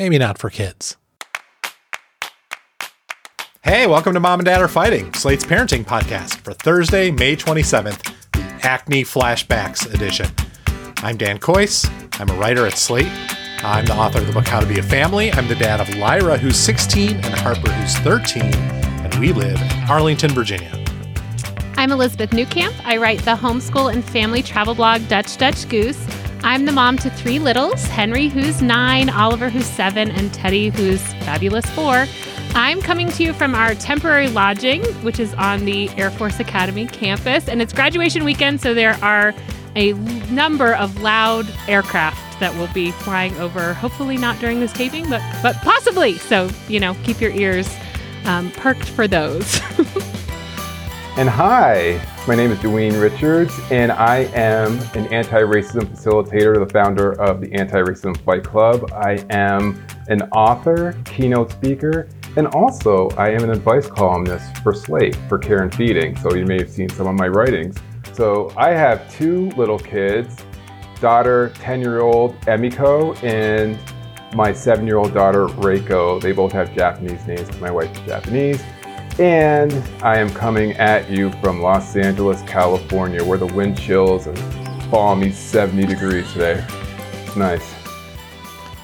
maybe not for kids. Hey, welcome to Mom and Dad Are Fighting, Slate's parenting podcast for Thursday, May 27th, the Acne Flashbacks edition. I'm Dan Kois. I'm a writer at Slate. I'm the author of the book How to Be a Family. I'm the dad of Lyra, who's 16, and Harper, who's 13, and we live in Arlington, Virginia. I'm Elizabeth Newcamp. I write the homeschool and family travel blog Dutch Dutch Goose. I'm the mom to three littles Henry, who's nine, Oliver, who's seven, and Teddy, who's fabulous four. I'm coming to you from our temporary lodging, which is on the Air Force Academy campus, and it's graduation weekend, so there are a number of loud aircraft that will be flying over. Hopefully not during this taping, but but possibly. So you know, keep your ears um, perked for those. and hi, my name is Doyin Richards, and I am an anti-racism facilitator, the founder of the Anti-Racism Fight Club. I am an author, keynote speaker, and also I am an advice columnist for Slate for Care and Feeding. So you may have seen some of my writings. So I have two little kids daughter, 10 year old Emiko, and my seven year old daughter, Reiko. They both have Japanese names because my wife is Japanese. And I am coming at you from Los Angeles, California, where the wind chills and balmy 70 degrees today. It's nice.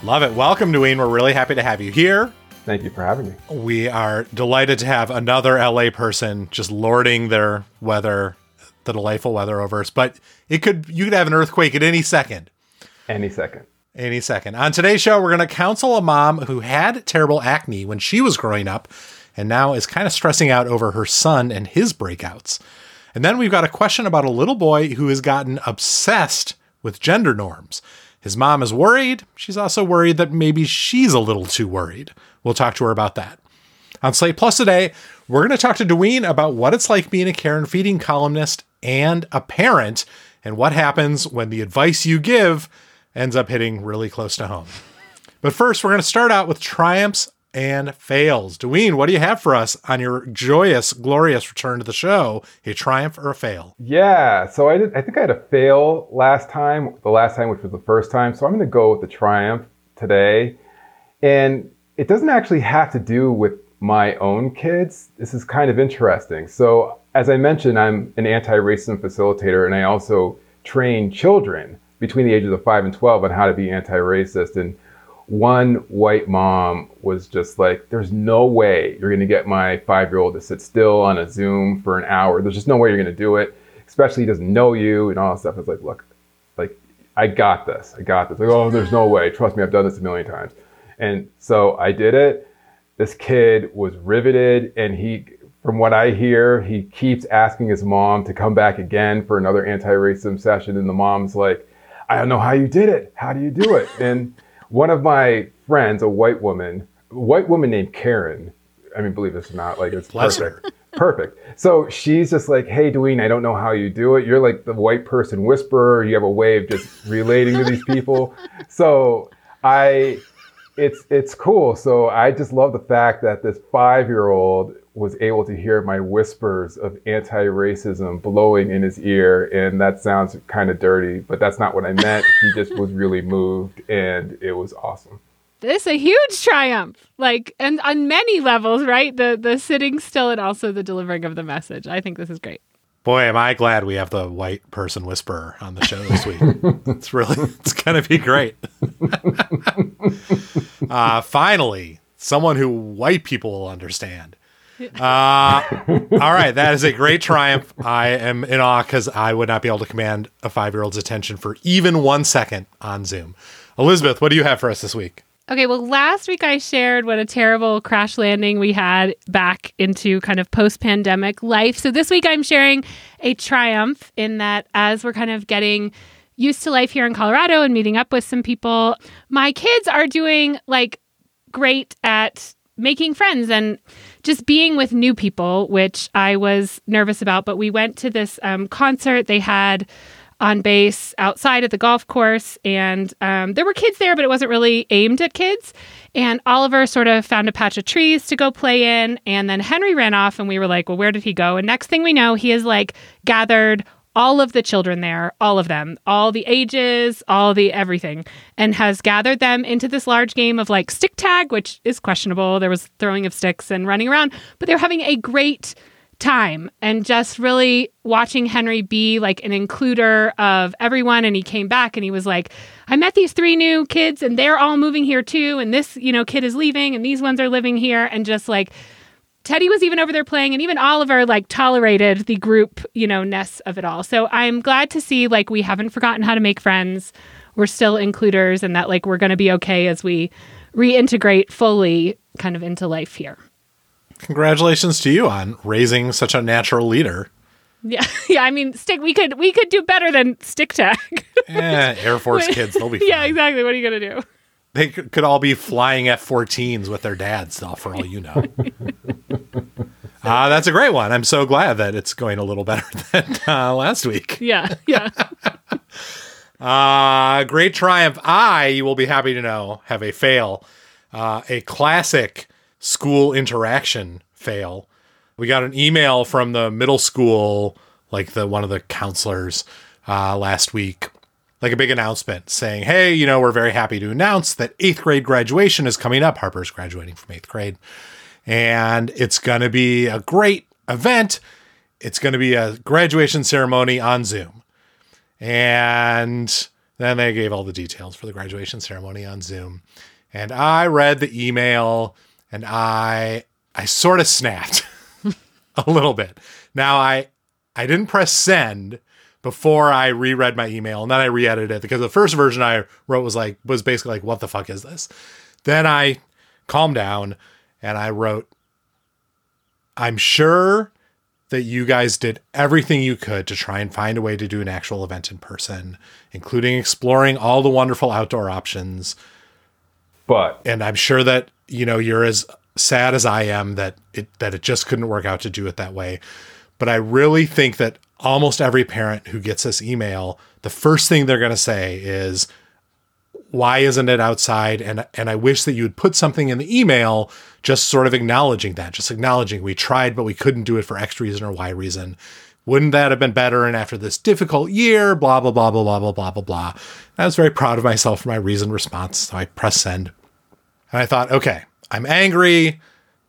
Love it. Welcome, Doyin. We're really happy to have you here. Thank you for having me. We are delighted to have another LA person just lording their weather the delightful weather over us. But it could you could have an earthquake at any second. Any second. Any second. On today's show, we're going to counsel a mom who had terrible acne when she was growing up and now is kind of stressing out over her son and his breakouts. And then we've got a question about a little boy who has gotten obsessed with gender norms. His mom is worried. She's also worried that maybe she's a little too worried. We'll talk to her about that. On Slate Plus today, we're going to talk to Doyin about what it's like being a care and feeding columnist and a parent, and what happens when the advice you give ends up hitting really close to home. But first, we're going to start out with triumphs and fails. Doyin, what do you have for us on your joyous, glorious return to the show? A triumph or a fail? Yeah, so I did. I think I had a fail last time, the last time, which was the first time. So I'm going to go with the triumph today, and it doesn't actually have to do with my own kids. This is kind of interesting. So as I mentioned, I'm an anti-racism facilitator, and I also train children between the ages of 5 and 12 on how to be anti-racist. And one white mom was just like, there's no way you're going to get my five-year-old to sit still on a Zoom for an hour. There's just no way you're going to do it, especially he doesn't know you and all that stuff. It's like, look, like, I got this. I got this. Like, oh, there's no way. Trust me, I've done this a million times. And so I did it. This kid was riveted and he from what I hear, he keeps asking his mom to come back again for another anti-racism session. And the mom's like, I don't know how you did it. How do you do it? and one of my friends, a white woman, a white woman named Karen, I mean, believe this or not, like it's Bless perfect. perfect. So she's just like, hey, Doyin, I don't know how you do it. You're like the white person whisperer. You have a way of just relating to these people. So I, it's it's cool. So I just love the fact that this five year old was able to hear my whispers of anti-racism blowing in his ear and that sounds kind of dirty but that's not what i meant. He just was really moved and it was awesome. This is a huge triumph like and on many levels right? The the sitting still and also the delivering of the message. I think this is great. Boy am i glad we have the white person whisperer on the show this week. It's really it's gonna be great. Uh, finally someone who white people will understand uh, all right, that is a great triumph. I am in awe because I would not be able to command a five year old's attention for even one second on Zoom. Elizabeth, what do you have for us this week? Okay, well, last week I shared what a terrible crash landing we had back into kind of post pandemic life. So this week I'm sharing a triumph in that as we're kind of getting used to life here in Colorado and meeting up with some people, my kids are doing like great at making friends and just being with new people, which I was nervous about. But we went to this um, concert they had on base outside at the golf course, and um, there were kids there, but it wasn't really aimed at kids. And Oliver sort of found a patch of trees to go play in, and then Henry ran off, and we were like, "Well, where did he go?" And next thing we know, he is like gathered all of the children there, all of them, all the ages, all the everything, and has gathered them into this large game of like stick tag, which is questionable. There was throwing of sticks and running around, but they're having a great time and just really watching Henry be like an includer of everyone. And he came back and he was like, I met these three new kids and they're all moving here too. And this, you know, kid is leaving and these ones are living here. And just like, Teddy was even over there playing, and even Oliver like tolerated the group, you know, ness of it all. So I'm glad to see like we haven't forgotten how to make friends. We're still includers, and that like we're going to be okay as we reintegrate fully, kind of into life here. Congratulations to you on raising such a natural leader. Yeah, yeah. I mean, stick. We could we could do better than stick tag. eh, Air Force kids, they'll be. Fine. Yeah, exactly. What are you gonna do? They could all be flying F-14s with their dads, though, for all you know. Uh, that's a great one. I'm so glad that it's going a little better than uh, last week. Yeah, yeah. uh, great triumph. I, you will be happy to know, have a fail, uh, a classic school interaction fail. We got an email from the middle school, like the one of the counselors uh, last week, like a big announcement saying, "Hey, you know, we're very happy to announce that eighth grade graduation is coming up. Harper's graduating from eighth grade." and it's going to be a great event. It's going to be a graduation ceremony on Zoom. And then they gave all the details for the graduation ceremony on Zoom. And I read the email and I I sort of snapped a little bit. Now I I didn't press send before I reread my email and then I re-edited it because the first version I wrote was like was basically like what the fuck is this? Then I calmed down and I wrote, I'm sure that you guys did everything you could to try and find a way to do an actual event in person, including exploring all the wonderful outdoor options. But and I'm sure that you know you're as sad as I am that it that it just couldn't work out to do it that way. But I really think that almost every parent who gets this email, the first thing they're going to say is why isn't it outside and and I wish that you would put something in the email just sort of acknowledging that, just acknowledging we tried, but we couldn't do it for X reason or Y reason. Wouldn't that have been better? And after this difficult year, blah, blah, blah, blah, blah, blah, blah, blah, blah. I was very proud of myself for my reasoned response. So I press send. And I thought, okay, I'm angry,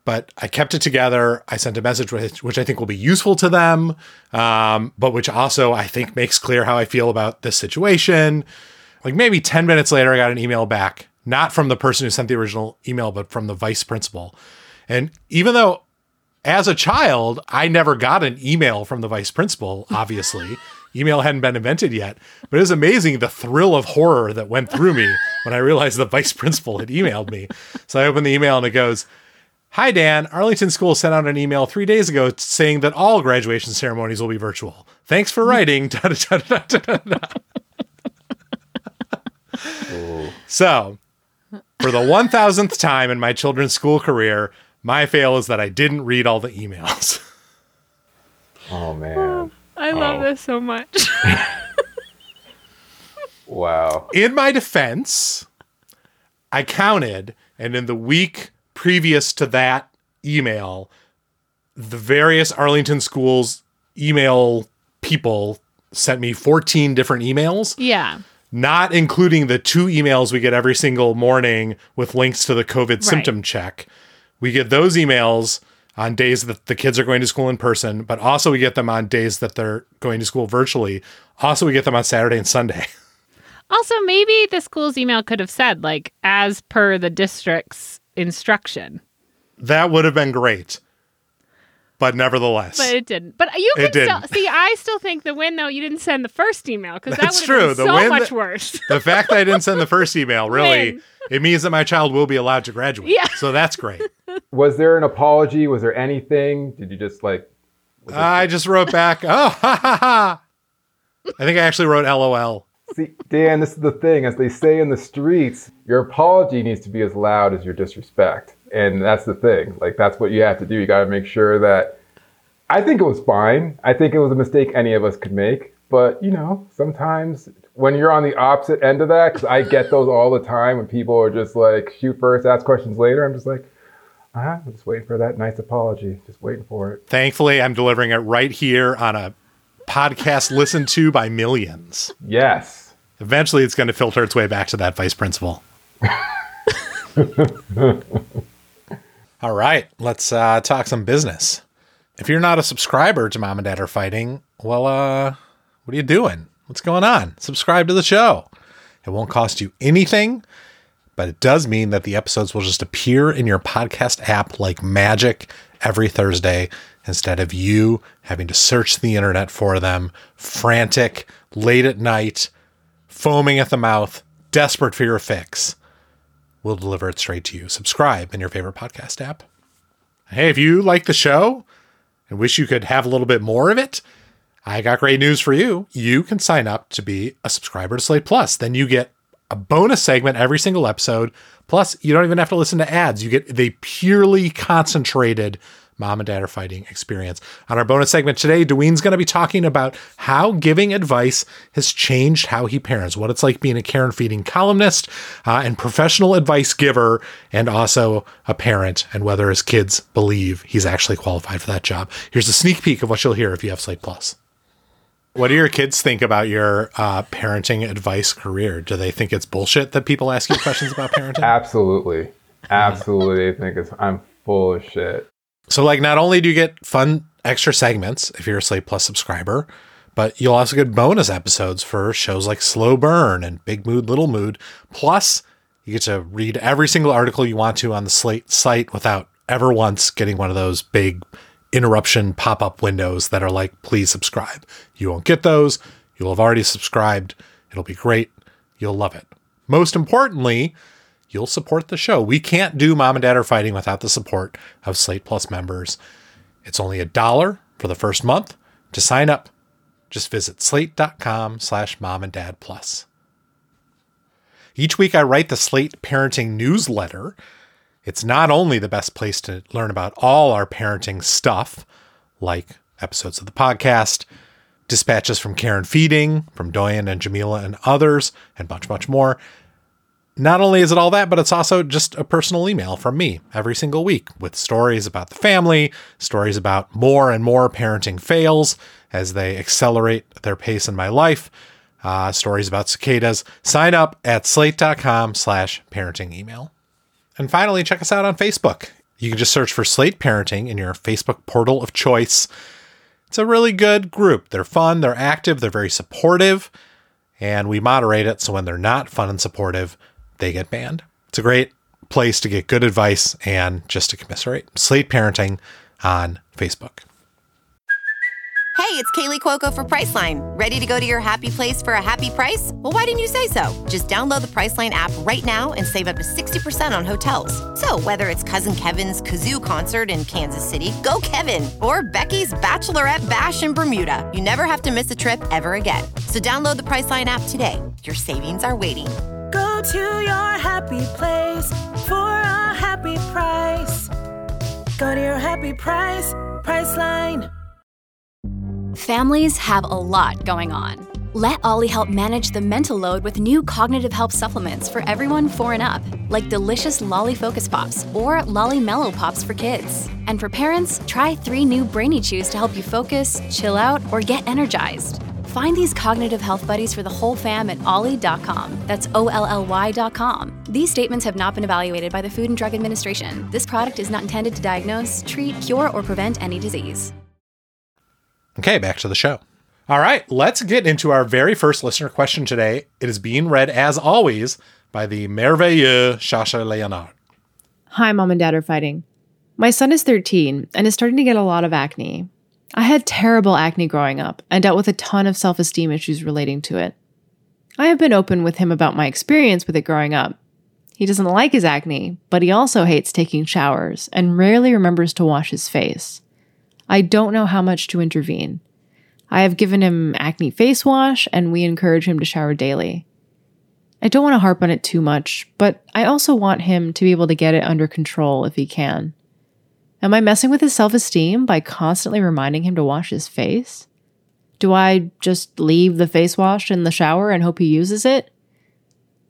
but I kept it together. I sent a message which, which I think will be useful to them, um, but which also I think makes clear how I feel about this situation. Like maybe 10 minutes later, I got an email back not from the person who sent the original email, but from the vice principal. And even though as a child, I never got an email from the vice principal, obviously. email hadn't been invented yet, but it was amazing the thrill of horror that went through me when I realized the vice principal had emailed me. So I opened the email and it goes, Hi, Dan. Arlington School sent out an email three days ago saying that all graduation ceremonies will be virtual. Thanks for writing. so for the 1000th time in my children's school career, my fail is that I didn't read all the emails. Oh, man. Oh, I love oh. this so much. wow. In my defense, I counted, and in the week previous to that email, the various Arlington schools email people sent me 14 different emails. Yeah not including the two emails we get every single morning with links to the COVID right. symptom check. We get those emails on days that the kids are going to school in person, but also we get them on days that they're going to school virtually. Also, we get them on Saturday and Sunday. Also, maybe the school's email could have said, like, as per the district's instruction. That would have been great but nevertheless, but it didn't. But you can still see. I still think the win though you didn't send the first email because that would true. Been the so win, much worse. the fact that I didn't send the first email really win. it means that my child will be allowed to graduate. Yeah. so that's great. Was there an apology? Was there anything? Did you just like? I just wrote back. Oh, ha ha ha! I think I actually wrote LOL. See, Dan, this is the thing. As they say in the streets, your apology needs to be as loud as your disrespect. And that's the thing. Like, that's what you have to do. You got to make sure that. I think it was fine. I think it was a mistake any of us could make. But, you know, sometimes when you're on the opposite end of that, because I get those all the time when people are just like, shoot first, ask questions later. I'm just like, uh-huh, I'm just waiting for that nice apology. Just waiting for it. Thankfully, I'm delivering it right here on a podcast listened to by millions. Yes. Eventually, it's going to filter its way back to that vice principal. All right, let's uh, talk some business. If you're not a subscriber to Mom and Dad Are Fighting, well, uh, what are you doing? What's going on? Subscribe to the show. It won't cost you anything, but it does mean that the episodes will just appear in your podcast app like magic every Thursday instead of you having to search the internet for them, frantic, late at night, foaming at the mouth, desperate for your fix. We'll deliver it straight to you. Subscribe in your favorite podcast app. Hey, if you like the show and wish you could have a little bit more of it, I got great news for you. You can sign up to be a subscriber to Slate Plus. Then you get a bonus segment every single episode. Plus, you don't even have to listen to ads. You get the purely concentrated mom and dad are fighting experience. On our bonus segment today, Doyin's going to be talking about how giving advice has changed how he parents, what it's like being a care and feeding columnist uh, and professional advice giver, and also a parent, and whether his kids believe he's actually qualified for that job. Here's a sneak peek of what you'll hear if you have Slate Plus. What do your kids think about your uh, parenting advice career? Do they think it's bullshit that people ask you questions about parenting? Absolutely. Absolutely. They think it's, I'm full of shit. So, like, not only do you get fun extra segments if you're a Slate Plus subscriber, but you'll also get bonus episodes for shows like Slow Burn and Big Mood, Little Mood. Plus, you get to read every single article you want to on the Slate site without ever once getting one of those big interruption pop up windows that are like, please subscribe. You won't get those. You'll have already subscribed. It'll be great. You'll love it. Most importantly, you'll support the show. We can't do Mom and Dad Are Fighting without the support of Slate Plus members. It's only a dollar for the first month. To sign up, just visit slate.com slash mom and dad plus. Each week I write the Slate Parenting newsletter. It's not only the best place to learn about all our parenting stuff, like episodes of the podcast, dispatches from Care and Feeding, from Doyin and Jamila and others, and much, much more. Not only is it all that, but it's also just a personal email from me every single week with stories about the family, stories about more and more parenting fails as they accelerate their pace in my life, uh, stories about cicadas. Sign up at slate.com slash parenting email. And finally, check us out on Facebook. You can just search for Slate Parenting in your Facebook portal of choice. It's a really good group. They're fun, they're active, they're very supportive, and we moderate it so when they're not fun and supportive, they get banned. It's a great place to get good advice and just to commiserate. Slate Parenting on Facebook. Hey, it's Kaley Cuoco for Priceline. Ready to go to your happy place for a happy price? Well, why didn't you say so? Just download the Priceline app right now and save up to 60% on hotels. So, whether it's Cousin Kevin's Kazoo concert in Kansas City, go Kevin, or Becky's Bachelorette Bash in Bermuda, you never have to miss a trip ever again. So, download the Priceline app today. Your savings are waiting. Go to your happy place for a happy price. Go to your happy price, Priceline. Families have a lot going on. Let OLLY help manage the mental load with new cognitive help supplements for everyone four and up, like delicious Lolly Focus Pops or Lolly Mellow Pops for kids. And for parents, try three new Brainy Chews to help you focus, chill out, or get energized. Find these cognitive health buddies for the whole fam at olly.com. That's O L L Y.com. These statements have not been evaluated by the Food and Drug Administration. This product is not intended to diagnose, treat, cure, or prevent any disease. Okay, back to the show. All right, let's get into our very first listener question today. It is being read, as always, by the merveilleux Sasha Leonard. Hi, mom and dad are fighting. My son is 13 and is starting to get a lot of acne. I had terrible acne growing up and dealt with a ton of self esteem issues relating to it. I have been open with him about my experience with it growing up. He doesn't like his acne, but he also hates taking showers and rarely remembers to wash his face. I don't know how much to intervene. I have given him acne face wash and we encourage him to shower daily. I don't want to harp on it too much, but I also want him to be able to get it under control if he can. Am I messing with his self esteem by constantly reminding him to wash his face? Do I just leave the face wash in the shower and hope he uses it?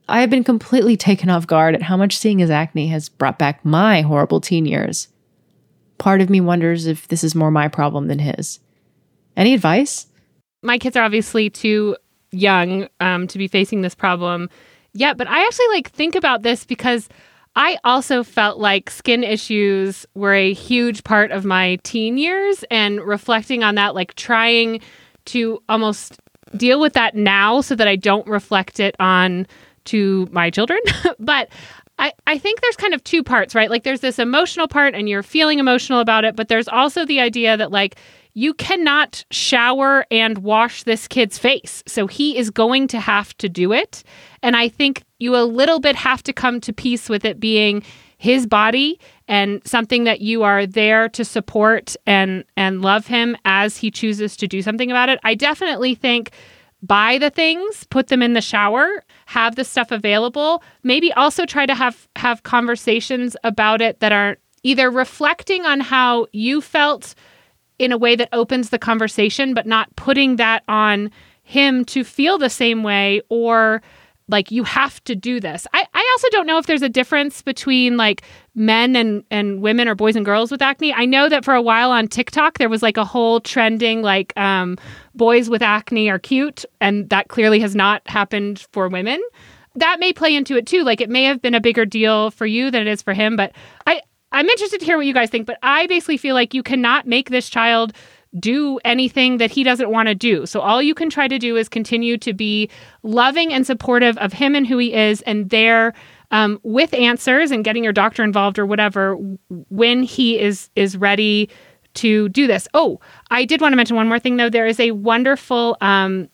I have been completely taken off guard at how much seeing his acne has brought back my horrible teen years. Part of me wonders if this is more my problem than his. Any advice? My kids are obviously too young um, to be facing this problem yet, but I actually like think about this because I also felt like skin issues were a huge part of my teen years and reflecting on that, like trying to almost deal with that now so that I don't reflect it on to my children. but I, I think there's kind of two parts, right? Like there's this emotional part and you're feeling emotional about it, but there's also the idea that like you cannot shower and wash this kid's face. So he is going to have to do it. And I think you a little bit have to come to peace with it being his body and something that you are there to support and and love him as he chooses to do something about it. I definitely think buy the things, put them in the shower, have the stuff available. Maybe also try to have have conversations about it that are either reflecting on how you felt in a way that opens the conversation but not putting that on him to feel the same way or like you have to do this. I, I also don't know if there's a difference between like men and, and women or boys and girls with acne. I know that for a while on TikTok there was like a whole trending like um, boys with acne are cute, and that clearly has not happened for women. That may play into it too. Like it may have been a bigger deal for you than it is for him. But I I'm interested to hear what you guys think. But I basically feel like you cannot make this child do anything that he doesn't want to do. So all you can try to do is continue to be loving and supportive of him and who he is, and there um, with answers and getting your doctor involved or whatever when he is is ready to do this. Oh, I did want to mention one more thing though. There is a wonderful um,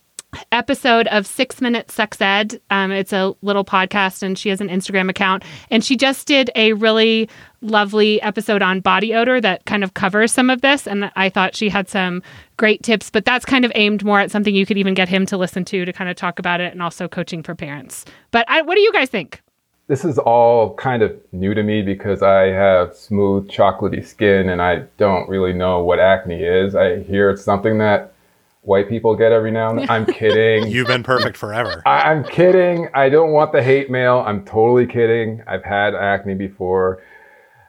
episode of Six Minute Sex Ed. Um, it's a little podcast, and she has an Instagram account. And she just did a really lovely episode on body odor that kind of covers some of this. And I thought she had some great tips, but that's kind of aimed more at something you could even get him to listen to to kind of talk about it and also coaching for parents. But I, what do you guys think? This is all kind of new to me because I have smooth, chocolatey skin and I don't really know what acne is. I hear it's something that white people get every now and then. I'm kidding. You've been perfect forever. I, am kidding. I don't want the hate mail. I'm totally kidding. I've had acne before.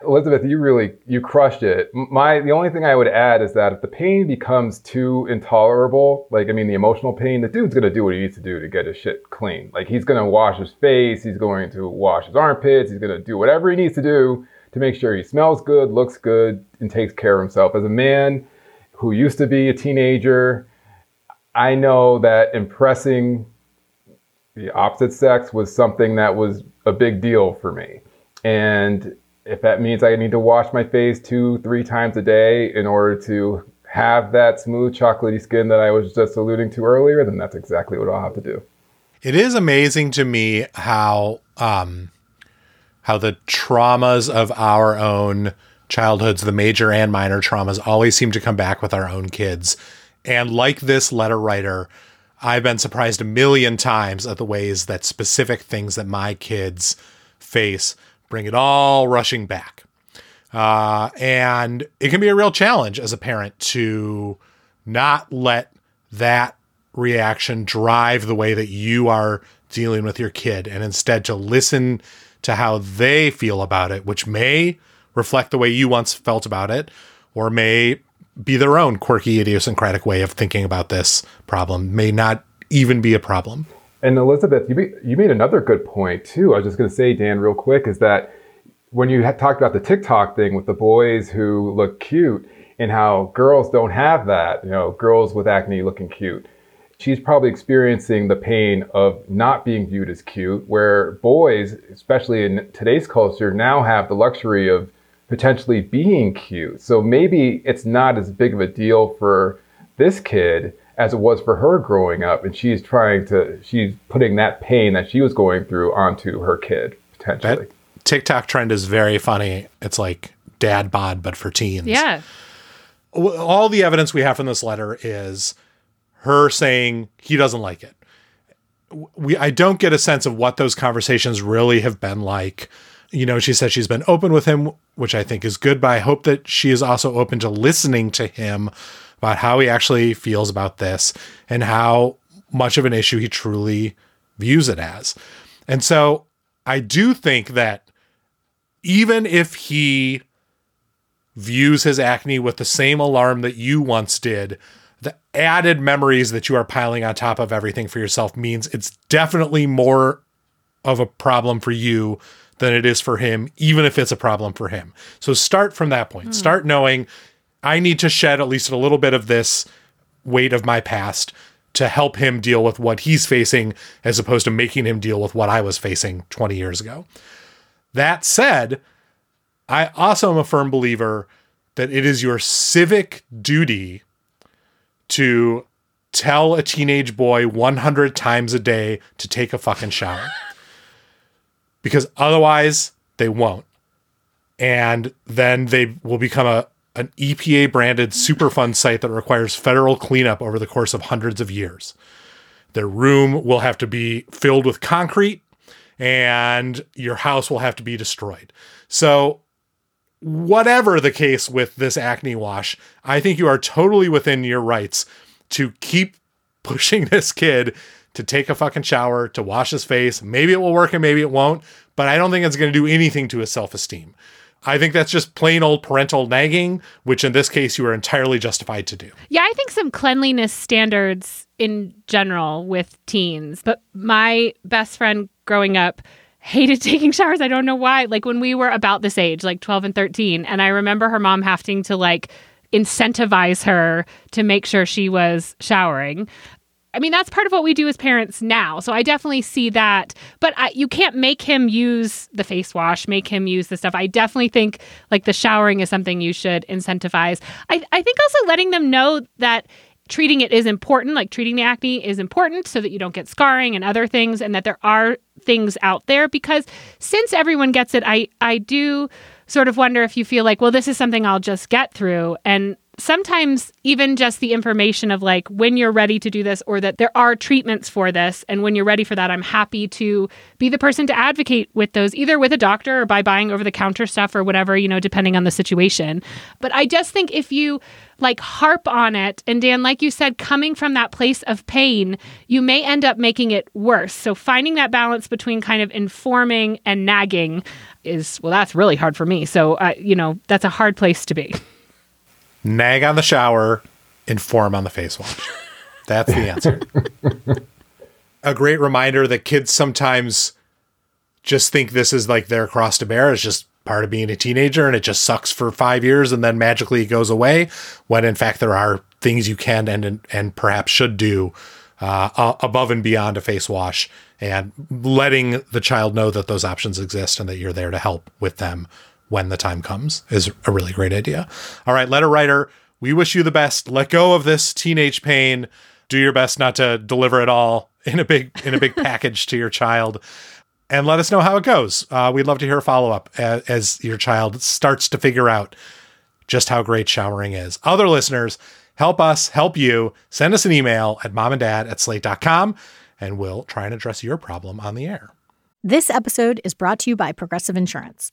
Elizabeth, you really you crushed it. My the only thing I would add is that if the pain becomes too intolerable, like I mean the emotional pain, the dude's gonna do what he needs to do to get his shit clean. Like he's gonna wash his face, he's going to wash his armpits, he's gonna do whatever he needs to do to make sure he smells good, looks good, and takes care of himself. As a man who used to be a teenager, I know that impressing the opposite sex was something that was a big deal for me. And if that means I need to wash my face two, three times a day in order to have that smooth, chocolatey skin that I was just alluding to earlier, then that's exactly what I'll have to do. It is amazing to me how um, how the traumas of our own childhoods, the major and minor traumas, always seem to come back with our own kids. And like this letter writer, I've been surprised a million times at the ways that specific things that my kids face bring it all rushing back. Uh, and it can be a real challenge as a parent to not let that reaction drive the way that you are dealing with your kid and instead to listen to how they feel about it, which may reflect the way you once felt about it or may be their own quirky, idiosyncratic way of thinking about this problem, may not even be a problem. And Elizabeth, you, you made another good point too. I was just going to say, Dan, real quick, is that when you talked about the TikTok thing with the boys who look cute and how girls don't have that, you know, girls with acne looking cute. She's probably experiencing the pain of not being viewed as cute, where boys, especially in today's culture, now have the luxury of potentially being cute. So maybe it's not as big of a deal for this kid as it was for her growing up and she's trying to she's putting that pain that she was going through onto her kid potentially that tiktok trend is very funny it's like dad bod but for teens yeah all the evidence we have from this letter is her saying he doesn't like it. We I don't get a sense of what those conversations really have been like. You know, she said she's been open with him, which I think is good, but I hope that she is also open to listening to him about how he actually feels about this and how much of an issue he truly views it as. And so I do think that even if he views his acne with the same alarm that you once did, the added memories that you are piling on top of everything for yourself means it's definitely more of a problem for you than it is for him, even if it's a problem for him. So start from that point. Hmm. Start knowing I need to shed at least a little bit of this weight of my past to help him deal with what he's facing as opposed to making him deal with what I was facing 20 years ago. That said, I also am a firm believer that it is your civic duty to tell a teenage boy 100 times a day to take a fucking shower. because otherwise they won't. And then they will become a an EPA branded Superfund site that requires federal cleanup over the course of hundreds of years. Their room will have to be filled with concrete and your house will have to be destroyed. So, whatever the case with this acne wash, I think you are totally within your rights to keep pushing this kid to take a fucking shower, to wash his face. Maybe it will work and maybe it won't, but I don't think it's going to do anything to his self esteem. I think that's just plain old parental nagging, which in this case you are entirely justified to do. Yeah, I think some cleanliness standards in general with teens. But my best friend growing up hated taking showers. I don't know why. Like when we were about this age, like 12 and 13, and I remember her mom having to like incentivize her to make sure she was showering. I mean, that's part of what we do as parents now. So I definitely see that. But I, you can't make him use the face wash, make him use the stuff. I definitely think like the showering is something you should incentivize. I, I think also letting them know that treating it is important, like treating the acne is important so that you don't get scarring and other things, and that there are things out there. Because since everyone gets it, I, I do sort of wonder if you feel like, well, this is something I'll just get through. And sometimes even just the information of like when you're ready to do this or that there are treatments for this and when you're ready for that i'm happy to be the person to advocate with those either with a doctor or by buying over the counter stuff or whatever you know depending on the situation. But i just think if you like harp on it and dan like you said coming from that place of pain you may end up making it worse. So finding that balance between kind of informing and nagging is well that's really hard for me. So uh, you know that's a hard place to be Nag on the shower, inform on the face wash. That's the answer. a great reminder that kids sometimes just think this is like their cross to bear. It's just part of being a teenager and it just sucks for five years and then magically it goes away. When in fact, there are things you can and, and perhaps should do uh, above and beyond a face wash and letting the child know that those options exist and that you're there to help with them when the time comes is a really great idea. All right, letter writer, we wish you the best. Let go of this teenage pain. Do your best not to deliver it all in a big in a big package to your child. And let us know how it goes. Uh, we'd love to hear a follow up as, as your child starts to figure out just how great showering is. Other listeners, help us help you. Send us an email at momanddad at slate.com and we'll try and address your problem on the air. This episode is brought to you by Progressive Insurance.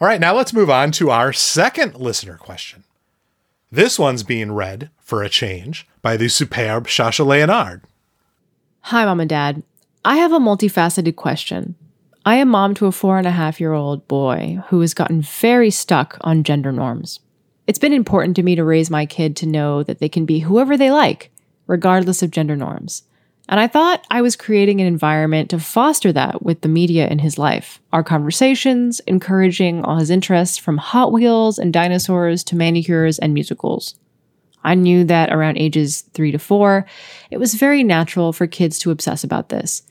All right, now let's move on to our second listener question. This one's being read, for a change, by the superb Sasha Leonard. Hi, mom and dad. I have a multifaceted question. I am mom to a four and a half year old boy who has gotten very stuck on gender norms. It's been important to me to raise my kid to know that they can be whoever they like, regardless of gender norms. And I thought I was creating an environment to foster that with the media in his life. Our conversations, encouraging all his interests from Hot Wheels and dinosaurs to manicures and musicals. I knew that around ages three to four, it was very natural for kids to obsess about this.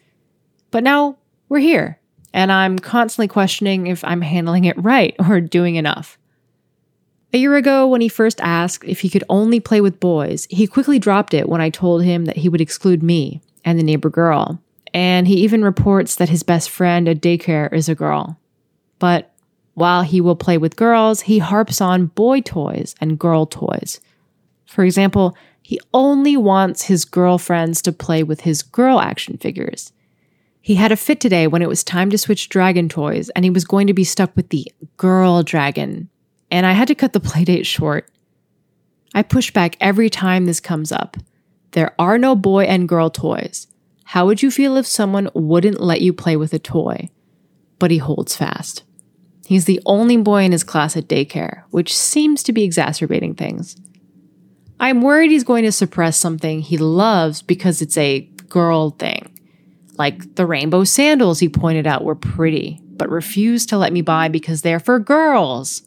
But now we're here, and I'm constantly questioning if I'm handling it right or doing enough. A year ago, when he first asked if he could only play with boys, he quickly dropped it when I told him that he would exclude me and the neighbor girl. And he even reports that his best friend at daycare is a girl. But while he will play with girls, he harps on boy toys and girl toys. For example, he only wants his girlfriends to play with his girl action figures. He had a fit today when it was time to switch dragon toys, and he was going to be stuck with the girl dragon. And I had to cut the playdate short. I push back every time this comes up. There are no boy and girl toys. How would you feel if someone wouldn't let you play with a toy? But he holds fast. He's the only boy in his class at daycare, which seems to be exacerbating things. I'm worried he's going to suppress something he loves because it's a girl thing. Like the rainbow sandals he pointed out were pretty, but refused to let me buy because they're for girls.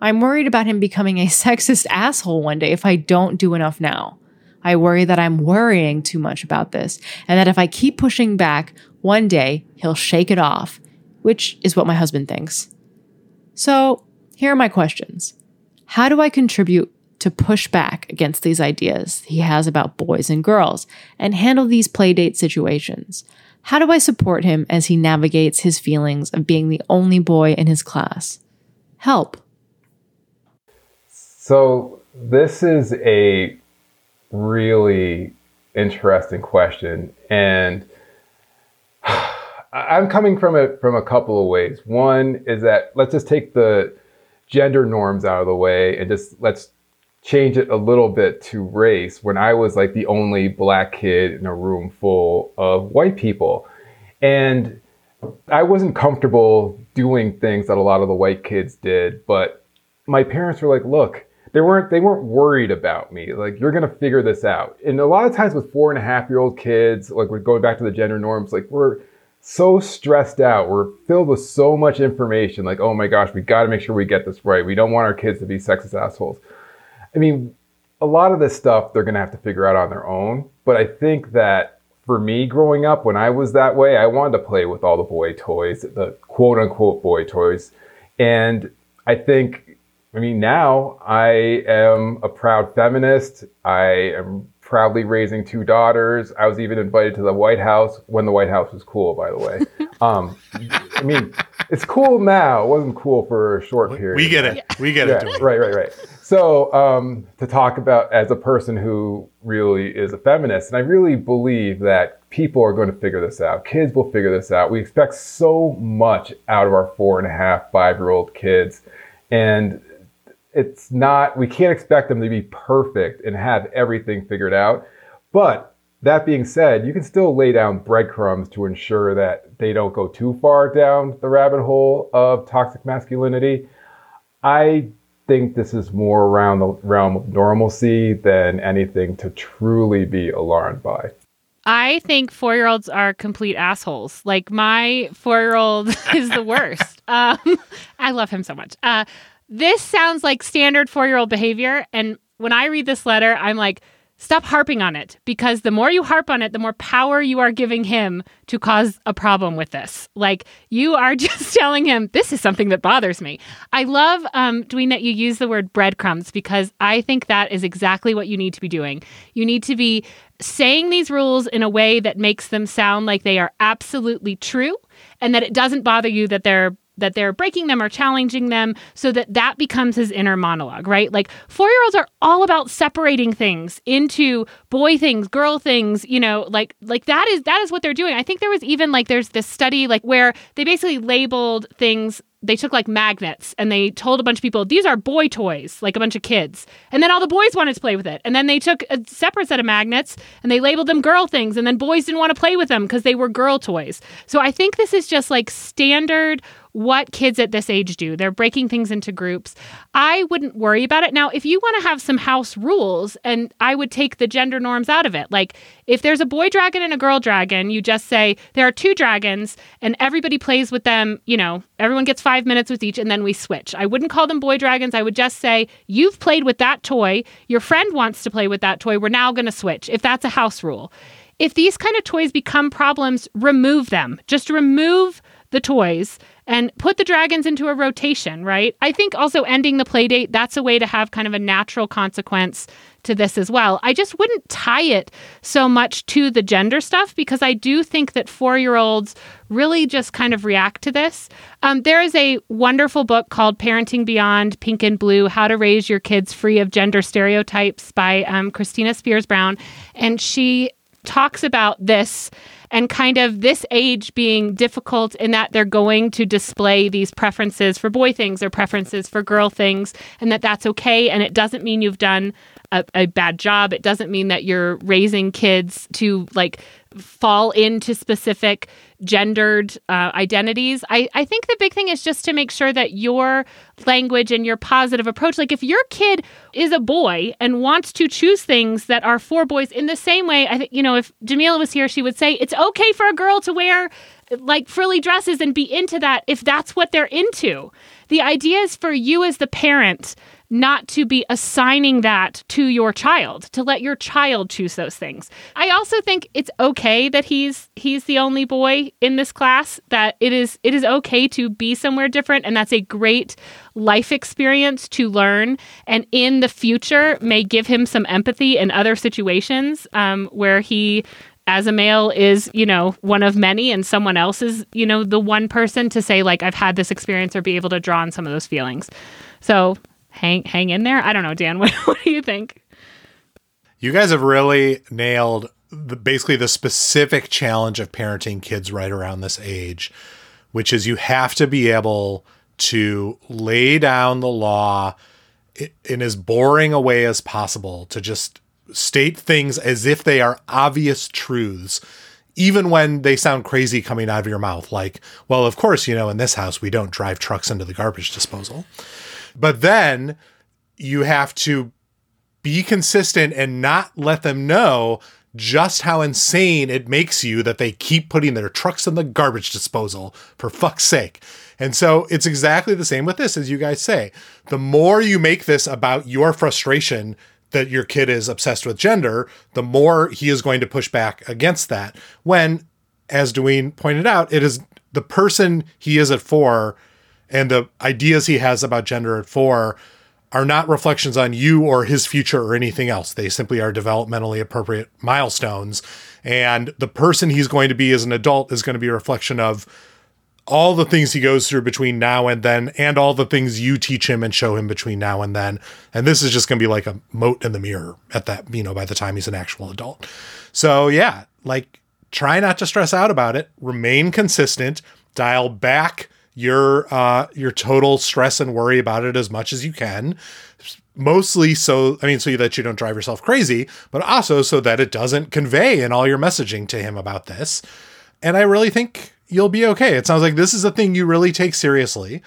I'm worried about him becoming a sexist asshole one day if I don't do enough now. I worry that I'm worrying too much about this, and that if I keep pushing back, one day he'll shake it off, which is what my husband thinks. So, here are my questions How do I contribute to push back against these ideas he has about boys and girls and handle these playdate situations? How do I support him as he navigates his feelings of being the only boy in his class? Help. So, this is a really interesting question. And I'm coming from it from a couple of ways. One is that let's just take the gender norms out of the way and just let's change it a little bit to race when I was like the only black kid in a room full of white people. And I wasn't comfortable doing things that a lot of the white kids did, but my parents were like, look, they weren't they weren't worried about me. Like you're gonna figure this out. And a lot of times with four and a half year old kids, like we're going back to the gender norms, like we're so stressed out. We're filled with so much information. Like, oh my gosh, we got to make sure we get this right. We don't want our kids to be sexist assholes. I mean, a lot of this stuff they're going to have to figure out on their own. But I think that for me growing up, when I was that way, I wanted to play with all the boy toys, the quote unquote boy toys. And I think, I mean, now I am a proud feminist. I am proudly raising two daughters. I was even invited to the White House when the White House was cool, by the way. Um, I mean, it's cool now. It wasn't cool for a short period. We get it. We get yeah, it. Right, right, right. So um, to talk about as a person who really is a feminist, and I really believe that people are going to figure this out. Kids will figure this out. We expect so much out of our four and a half, five year old kids, and it's not. We can't expect them to be perfect and have everything figured out. But That being said, you can still lay down breadcrumbs to ensure that they don't go too far down the rabbit hole of toxic masculinity. I think this is more around the realm of normalcy than anything to truly be alarmed by. I think four year olds are complete assholes. Like my four year old is the worst. um, I love him so much. Uh, this sounds like standard four year old behavior. And when I read this letter, I'm like, stop harping on it because the more you harp on it, the more power you are giving him to cause a problem with this. Like you are just telling him, this is something that bothers me. I love, um, Doyin, that you use the word breadcrumbs because I think that is exactly what you need to be doing. You need to be saying these rules in a way that makes them sound like they are absolutely true and that it doesn't bother you that they're that they're breaking them or challenging them so that that becomes his inner monologue right? Like four year olds are all about separating things into boy things girl things you know like like that is that is what they're doing. I think there was even like there's this study like where they basically labeled things they took like magnets and they told a bunch of people these are boy toys like a bunch of kids. And then all the boys wanted to play with it. And then they took a separate set of magnets and they labeled them girl things and then boys didn't want to play with them because they were girl toys. So i think this is just like standard what kids at this age do. They're breaking things into groups. I wouldn't worry about it. Now, if you want to have some house rules, and I would take the gender norms out of it. Like if there's a boy dragon and a girl dragon, you just say there are two dragons and everybody plays with them, you know, everyone gets five minutes with each and then we switch. I wouldn't call them boy dragons. I would just say, you've played with that toy. Your friend wants to play with that toy. We're now going to switch if that's a house rule. If these kind of toys become problems, remove them. Just remove the toys and put the dragons into a rotation, right? I think also ending the play date, that's a way to have kind of a natural consequence to this as well. I just wouldn't tie it so much to the gender stuff because I do think that four year olds really just kind of react to this. Um, there is a wonderful book called Parenting Beyond Pink and Blue How to Raise Your Kids Free of Gender Stereotypes by um, Christia Spears Brown. And she talks about this and kind of this age being difficult in that they're going to display these preferences for boy things or preferences for girl things and that that's okay and it doesn't mean you've done a, a bad job. It doesn't mean that you're raising kids to like fall into specific gendered uh, identities. I, I think the big thing is just to make sure that your language and your positive approach, like if your kid is a boy and wants to choose things that are for boys in the same way, I think, you know, if Jamilah was here, she would say it's okay for a girl to wear like frilly dresses and be into that if that's what they're into. The idea is for you as the parent not to be assigning that to your child to let your child choose those things. I also think it's okay that he's he's the only boy in this class that it is it is okay to be somewhere different and that's a great life experience to learn and in the future may give him some empathy in other situations um, where he as a male is you know one of many and someone else is you know the one person to say like i've had this experience or be able to draw on some of those feelings. So hang hang in there. I don't know, Dan. What, what do you think? You guys have really nailed the, basically the specific challenge of parenting kids right around this age, which is you have to be able to lay down the law in as boring a way as possible to just state things as if they are obvious truths even when they sound crazy coming out of your mouth like well of course you know in this house we don't drive trucks into the garbage disposal but then you have to be consistent and not let them know just how insane it makes you that they keep putting their trucks in the garbage disposal for fuck's sake. And so it's exactly the same with this, as you guys say. The more you make this about your frustration that your kid is obsessed with gender, the more he is going to push back against that. When, as Doyin pointed out, it is the person he is at four and the ideas he has about gender at four are not reflections on you or his future or anything else. They simply are developmentally appropriate milestones. And the person he's going to be as an adult is going to be a reflection of all the things he goes through between now and then, and all the things you teach him and show him between now and then. And this is just going to be like a moat in the mirror at that, you know, by the time he's an actual adult. So, yeah, like try not to stress out about it, remain consistent, dial back your uh, your total stress and worry about it as much as you can. mostly so I mean so that you don't drive yourself crazy, but also so that it doesn't convey in all your messaging to him about this. And I really think you'll be okay. It sounds like this is a thing you really take seriously.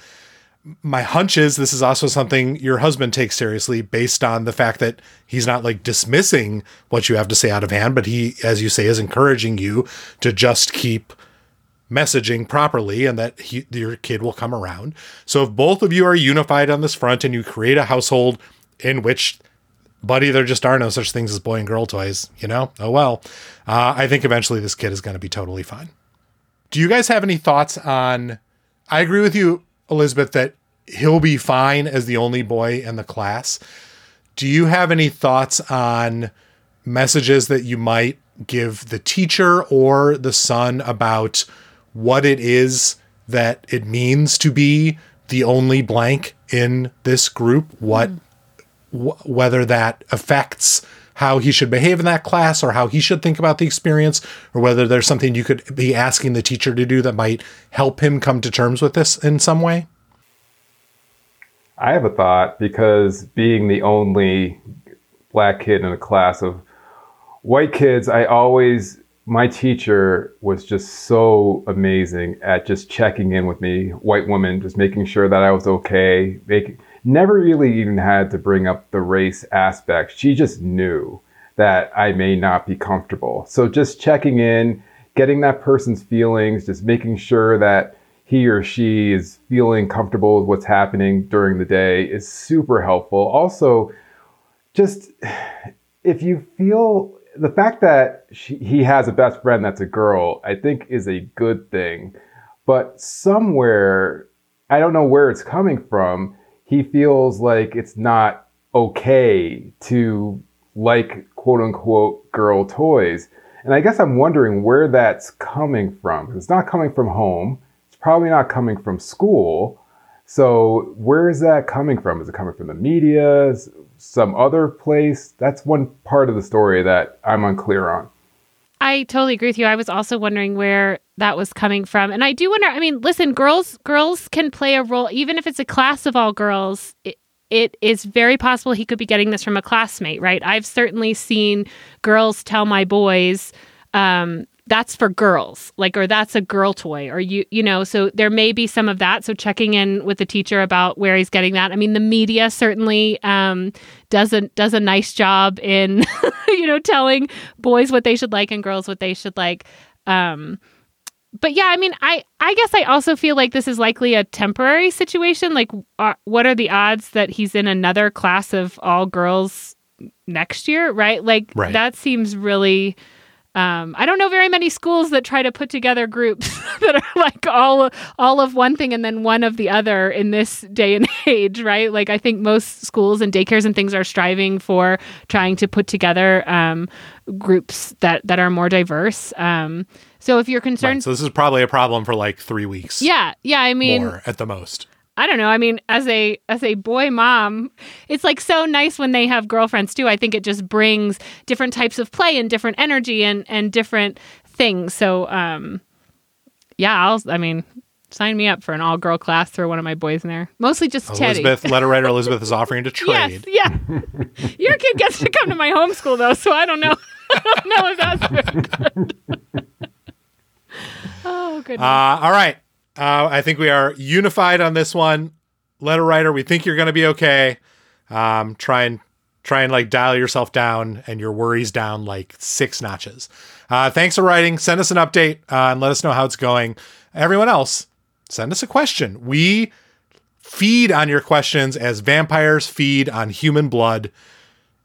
My hunch is this is also something your husband takes seriously based on the fact that he's not like dismissing what you have to say out of hand, but he, as you say, is encouraging you to just keep messaging properly and that he, your kid will come around. So if both of you are unified on this front and you create a household in which buddy there just are no such things as boy and girl toys you know? Oh well. Uh, i think eventually this kid is going to be totally fine. Do you guys have any thoughts on i agree with you elizabeth that he'll be fine as the only boy in the class. Do you have any thoughts on messages that you might give the teacher or the son about what it is that it means to be the only blank in this group what wh- whether that affects how he should behave in that class or how he should think about the experience or whether there's something you could be asking the teacher to do that might help him come to terms with this in some way? I have a thought because being the only black kid in a class of white kids, I always, my teacher was just so amazing at just checking in with me, white woman, just making sure that I was okay, never really even had to bring up the race aspect. She just knew that I may not be comfortable. So just checking in, getting that person's feelings, just making sure that he or she is feeling comfortable with what's happening during the day is super helpful. Also, just if you feel the fact that she, he has a best friend that's a girl, I think is a good thing. But somewhere, I don't know where it's coming from, he feels like it's not okay to like quote unquote girl toys. And I guess I'm wondering where that's coming from. It's not coming from home. It's probably not coming from school. So where is that coming from? Is it coming from the media? Some other place? That's one part of the story that I'm unclear on. I totally agree with you. I was also wondering where that was coming from. And I do wonder, I mean, listen, girls girls can play a role even if it's a class of all girls. It, it is very possible he could be getting this from a classmate, right? I've certainly seen girls tell my boys, um, that's for girls, like, or that's a girl toy, or you, you know, so there may be some of that. So checking in with the teacher about where he's getting that. I mean, the media certainly um, does a does a nice job in, you know, telling boys what they should like and girls what they should like. Um, but yeah, I mean, I I guess I also feel like this is likely a temporary situation. Like, uh, what are the odds that he's in another class of all girls next year? Right? Like, Right. that seems really. Um, I don't know very many schools that try to put together groups that are like all all of one thing and then one of the other in this day and age, right? Like I think most schools and daycares and things are striving for trying to put together um, groups that that are more diverse. Um, so if you're concerned, Right, so this is probably a problem for like three weeks yeah, yeah, I mean, more at the most I don't know. I mean, as a as a boy mom, it's like so nice when they have girlfriends too. I think it just brings different types of play and different energy and and different things. So, um, yeah, I'll. I mean, sign me up for an all girl class. Throw one of my boys in there. Mostly just Teddy. elizabeth letter writer elizabeth is offering to trade. Yes, yeah. Your kid gets to come to my homeschool though, so I don't know. I don't know if that's very good. oh goodness. Uh, all right. Uh, I think we are unified on this one. Letter writer, we think you're going to be okay. Um, try and try and like dial yourself down and your worries down like six notches. Uh, thanks for writing. Send us an update uh, and let us know how it's going. Everyone else, send us a question. We feed on your questions as vampires feed on human blood.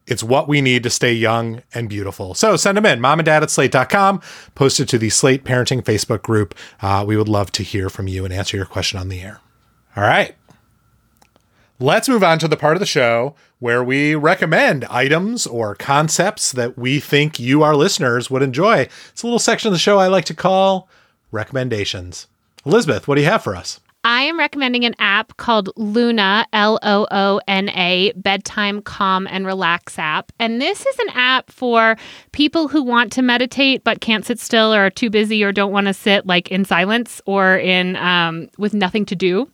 It's what we need to stay young and beautiful. So send them in, mom and dad at slate.com, post it to the Slate Parenting Facebook group. Uh, we would love to hear from you and answer your question on the air. All right. Let's move on to the part of the show where we recommend items or concepts that we think you, our listeners, would enjoy. It's a little section of the show I like to call recommendations. Elizabeth, what do you have for us? I am recommending an app called Loona, L O O N A, bedtime calm and relax app. And this is an app for people who want to meditate but can't sit still or are too busy or don't want to sit like in silence or in um, with nothing to do.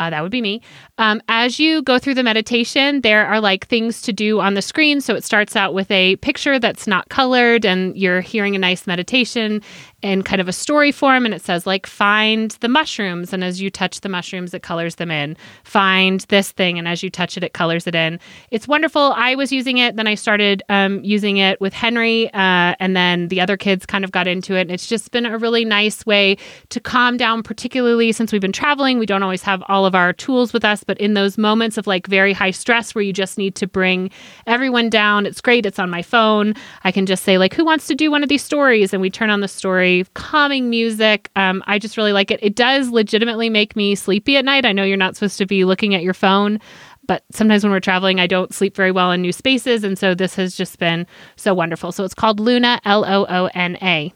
Uh, that would be me. Um, as you go through the meditation, there are like things to do on the screen. So it starts out with a picture that's not colored, and you're hearing a nice meditation in kind of a story form. And it says, like, find the mushrooms. And as you touch the mushrooms, it colors them in. Find this thing. And as you touch it, it colors it in. It's wonderful. I was using it. Then I started um, using it with Henry. Uh, and then the other kids kind of got into it. And it's just been a really nice way to calm down, particularly since we've been traveling. We don't always have all of our tools with us. But in those moments of like very high stress where you just need to bring everyone down, it's great. It's on my phone. I can just say, like, who wants to do one of these stories? And we turn on the story calming music. Um, I just really like it. It does legitimately make me sleepy at night. I know you're not supposed to be looking at your phone, but sometimes when we're traveling, I don't sleep very well in new spaces. And so this has just been so wonderful. So it's called Loona, L O O N A.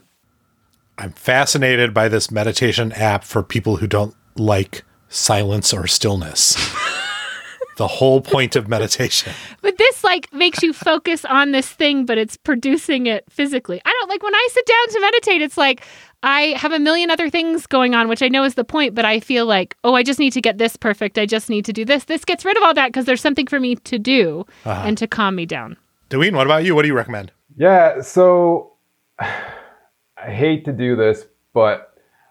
I'm fascinated by this meditation app for people who don't like silence or stillness. the whole point of meditation. But this like makes you focus on this thing, but it's producing it physically. I don't like when I sit down to meditate, it's like I have a million other things going on, which I know is the point, but I feel like, oh, I just need to get this perfect. I just need to do this. This gets rid of all that because there's something for me to do Uh-huh. and to calm me down. Doyin, what about you? What do you recommend? Yeah, so I hate to do this, but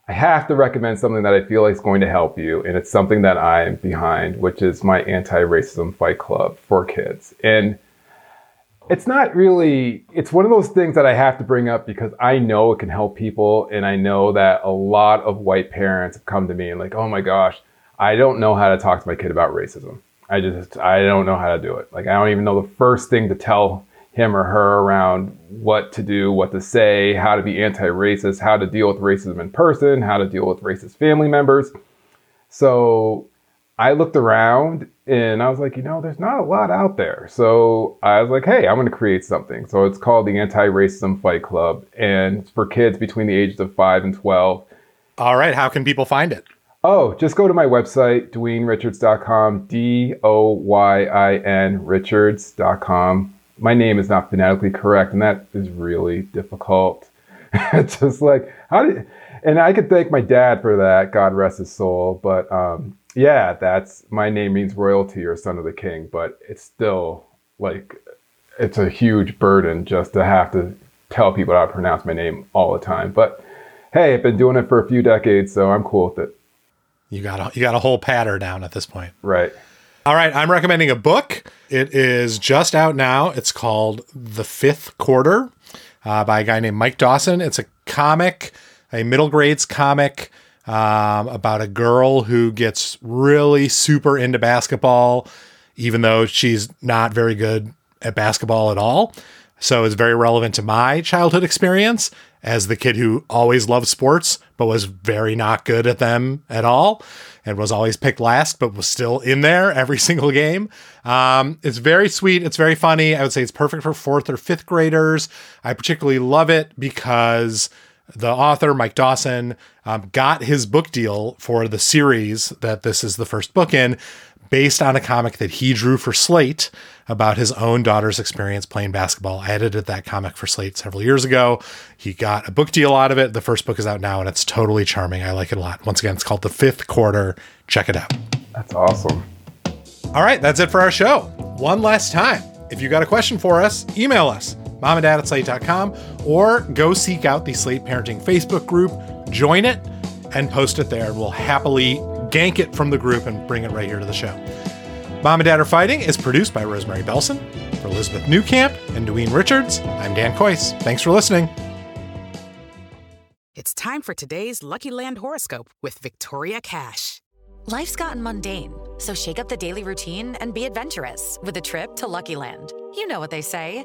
I have to recommend something that I feel like is going to help you, and it's something that I am behind, which is my anti-racism fight club for kids. And it's not really it's one of those things that I have to bring up because I know it can help people and I know that a lot of white parents have come to me and like, "Oh my gosh, I don't know how to talk to my kid about racism. I just I don't know how to do it. Like I don't even know the first thing to tell him or her around what to do, what to say, how to be anti-racist, how to deal with racism in person, how to deal with racist family members. So I looked around and I was like, you know, there's not a lot out there. So I was like, hey, I'm going to create something. So it's called the Anti Racism Fight Club and it's for kids between the ages of 5 and 12. All right, how can people find it? Oh, just go to my website, DoyinRichards.com, D O Y I N Richards.com. My name is not phonetically correct, and that is really difficult. it's just like, how did, and I could thank my dad for that, God rest his soul. But um, yeah, that's my name means royalty or son of the king, but it's still like, it's a huge burden just to have to tell people how to pronounce my name all the time. But hey, I've been doing it for a few decades, so I'm cool with it. You got a, you got a whole patter down at this point. Right. All right, I'm recommending a book. It is just out now. It's called The Fifth Quarter uh, by a guy named Mike Dawson. It's a comic, a middle grades comic um, about a girl who gets really super into basketball, even though she's not very good at basketball at all. So it's very relevant to my childhood experience as the kid who always loved sports, but was very not good at them at all and was always picked last, but was still in there every single game. Um, it's very sweet. It's very funny. I would say it's perfect for fourth or fifth graders. I particularly love it because the author, Mike Dawson, um, got his book deal for the series that this is the first book in based on a comic that he drew for Slate about his own daughter's experience playing basketball. I edited that comic for Slate several years ago. He got a book deal out of it. The first book is out now and it's totally charming. I like it a lot. Once again, it's called The Fifth Quarter. Check it out. That's awesome. All right, that's it for our show. One last time. If you got a question for us, email us, mom and dad at slate.com, or go seek out the Slate Parenting Facebook group, join it, and post it there. We'll happily gank it from the group and bring it right here to the show. Mom and Dad Are Fighting is produced by Rosemary Belson. For Elizabeth Newcamp and Doyin Richards, I'm Dan Kois. Thanks for listening. It's time for today's Lucky Land horoscope with Victoria Cash. Life's gotten mundane, so shake up the daily routine and be adventurous with a trip to Lucky Land. You know what they say